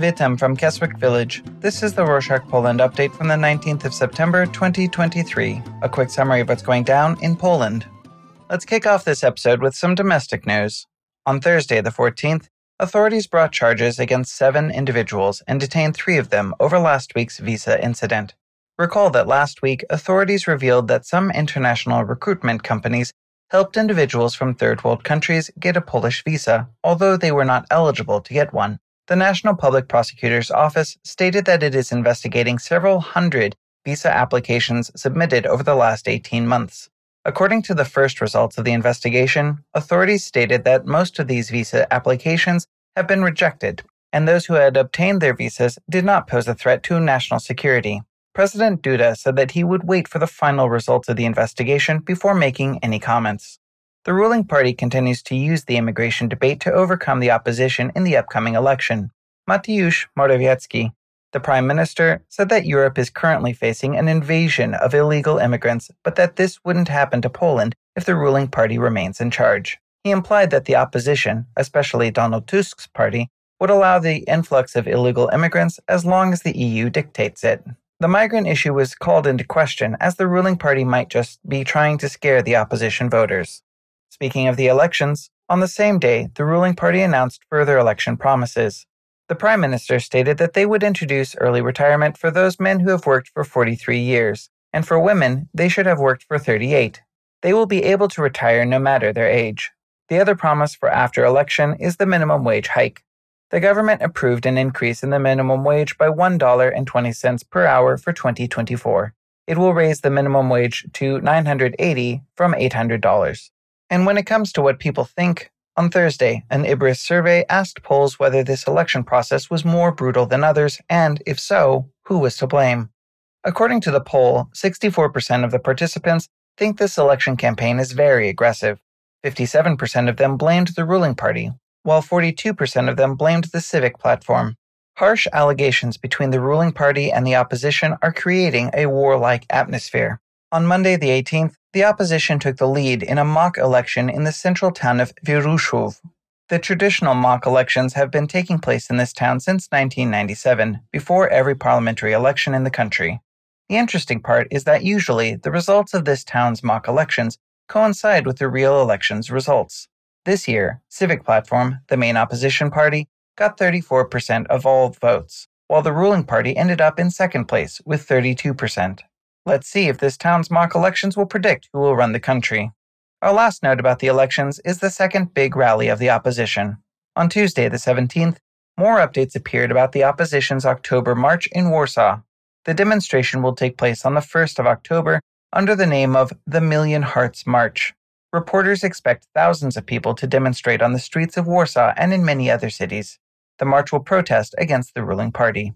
Witam from Keswick Village. This is the Rorshok Poland update from the 19th of September 2023. A quick summary of what's going down in Poland. Let's kick off this episode with some domestic news. On Thursday, the 14th, authorities brought charges against seven individuals and detained three of them over last week's visa incident. Recall that last week, authorities revealed that some international recruitment companies helped individuals from third world countries get a Polish visa, although they were not eligible to get one. The National Public Prosecutor's Office stated that it is investigating several hundred visa applications submitted over the last 18 months. According to the first results of the investigation, authorities stated that most of these visa applications have been rejected, and those who had obtained their visas did not pose a threat to national security. President Duda said that he would wait for the final results of the investigation before making any comments. The ruling party continues to use the immigration debate to overcome the opposition in the upcoming election. Mateusz Morawiecki, the prime minister, said that Europe is currently facing an invasion of illegal immigrants, but that this wouldn't happen to Poland if the ruling party remains in charge. He implied that the opposition, especially Donald Tusk's party, would allow the influx of illegal immigrants as long as the EU dictates it. The migrant issue was called into question as the ruling party might just be trying to scare the opposition voters. Speaking of the elections, on the same day, the ruling party announced further election promises. The prime minister stated that they would introduce early retirement for those men who have worked for 43 years, and for women, they should have worked for 38. They will be able to retire no matter their age. The other promise for after election is the minimum wage hike. The government approved an increase in the minimum wage by $1.20 per hour for 2024. It will raise the minimum wage to $980 from $800. And when it comes to what people think, on Thursday, an IBRiS survey asked Poles whether this election process was more brutal than others, and if so, who was to blame. According to the poll, 64% of the participants think this election campaign is very aggressive. 57% of them blamed the ruling party, while 42% of them blamed the civic platform. Harsh allegations between the ruling party and the opposition are creating a warlike atmosphere. On Monday, the 18th, the opposition took the lead in a mock election in the central town of Wieruszów. The traditional mock elections have been taking place in this town since 1997, before every parliamentary election in the country. The interesting part is that usually the results of this town's mock elections coincide with the real election's results. This year, Civic Platform, the main opposition party, got 34% of all votes, while the ruling party ended up in second place with 32%. Let's see if this town's mock elections will predict who will run the country. Our last note about the elections is the second big rally of the opposition. On Tuesday, the 17th, more updates appeared about the opposition's October March in Warsaw. The demonstration will take place on the 1st of October under the name of the Million Hearts March. Reporters expect thousands of people to demonstrate on the streets of Warsaw and in many other cities. The march will protest against the ruling party.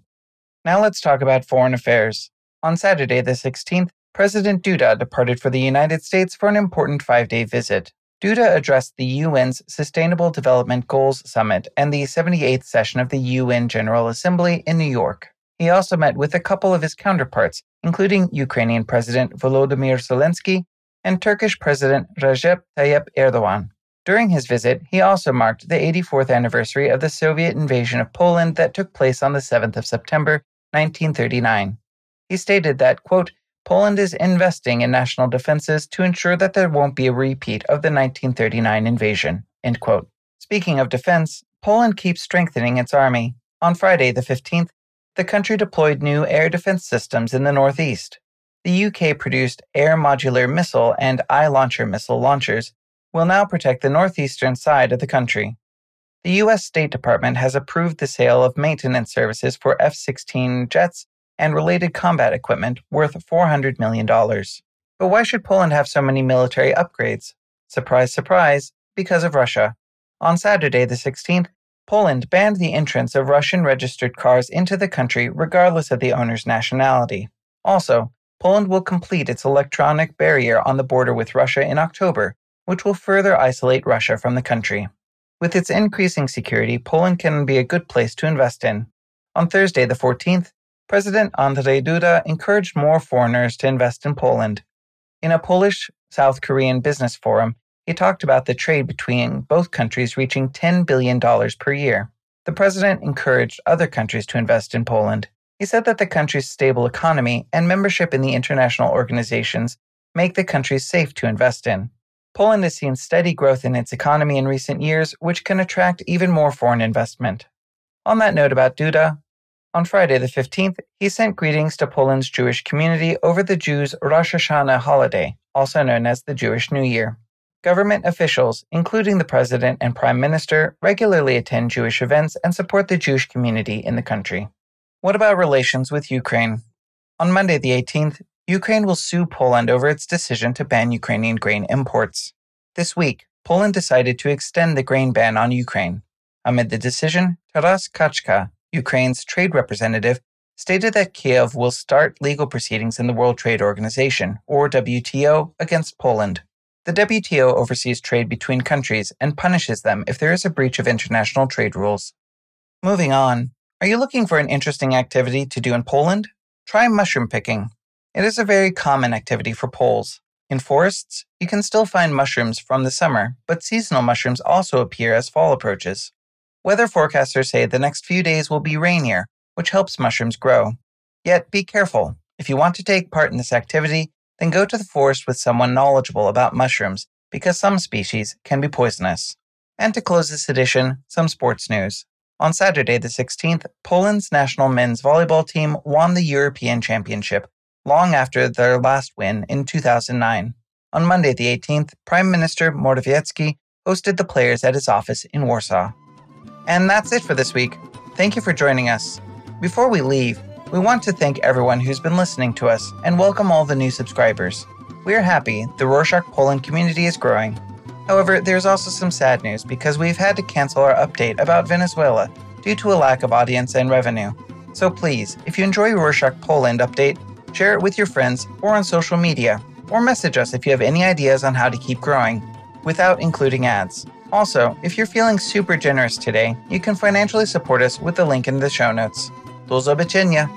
Now let's talk about foreign affairs. On Saturday, the 16th, President Duda departed for the United States for an important five day visit. Duda addressed the UN's Sustainable Development Goals Summit and the 78th session of the UN General Assembly in New York. He also met with a couple of his counterparts, including Ukrainian President Volodymyr Zelensky and Turkish President Recep Tayyip Erdogan. During his visit, he also marked the 84th anniversary of the Soviet invasion of Poland that took place on the 7th of September, 1939. He stated that, quote, Poland is investing in national defenses to ensure that there won't be a repeat of the 1939 invasion. End quote. Speaking of defense, Poland keeps strengthening its army. On Friday, the 15th, the country deployed new air defense systems in the northeast. The UK produced Air Modular Missile and iLauncher missile launchers will now protect the northeastern side of the country. The US State Department has approved the sale of maintenance services for F 16 jets and related combat equipment worth $400 million. But why should Poland have so many military upgrades? Surprise, surprise, because of Russia. On Saturday, the 16th, Poland banned the entrance of Russian registered cars into the country regardless of the owner's nationality. Also, Poland will complete its electronic barrier on the border with Russia in October, which will further isolate Russia from the country. With its increasing security, Poland can be a good place to invest in. On Thursday, the 14th, President Andrzej Duda encouraged more foreigners to invest in Poland. In a Polish South Korean business forum, he talked about the trade between both countries reaching $10 billion per year. the president encouraged other countries to invest in Poland. He said that the country's stable economy and membership in the international organizations make the country safe to invest in. Poland has seen steady growth in its economy in recent years, which can attract even more foreign investment. On that note about Duda, on Friday the 15th, he sent greetings to Poland's Jewish community over the Jews' Rosh Hashanah holiday, also known as the Jewish New Year. Government officials, including the president and prime minister, regularly attend Jewish events and support the Jewish community in the country. What about relations with Ukraine? On Monday the 18th, Ukraine will sue Poland over its decision to ban Ukrainian grain imports. This week, Poland decided to extend the grain ban on Ukraine. Amid the decision, Taras Kachka, Ukraine's trade representative, stated that Kiev will start legal proceedings in the World Trade Organization, or WTO, against Poland. The WTO oversees trade between countries and punishes them if there is a breach of international trade rules. Moving on, are you looking for an interesting activity to do in Poland? Try mushroom picking. It is a very common activity for Poles. In forests, you can still find mushrooms from the summer, but seasonal mushrooms also appear as fall approaches. Weather forecasters say the next few days will be rainier, which helps mushrooms grow. Yet be careful. If you want to take part in this activity, then go to the forest with someone knowledgeable about mushrooms because some species can be poisonous. And to close this edition, some sports news. On Saturday, the 16th, Poland's national men's volleyball team won the European Championship long after their last win in 2009. On Monday, the 18th, Prime Minister Morawiecki hosted the players at his office in Warsaw. And that's it for this week. Thank you for joining us. Before we leave, we want to thank everyone who's been listening to us and welcome all the new subscribers. We are happy the Rorshok Poland community is growing. However, there's also some sad news because we've had to cancel our update about Venezuela due to a lack of audience and revenue. So please, if you enjoy Rorshok Poland update, share it with your friends or on social media, or message us if you have any ideas on how to keep growing without including ads. Also, if you're feeling super generous today, you can financially support us with the link in the show notes. Do zobaczenia!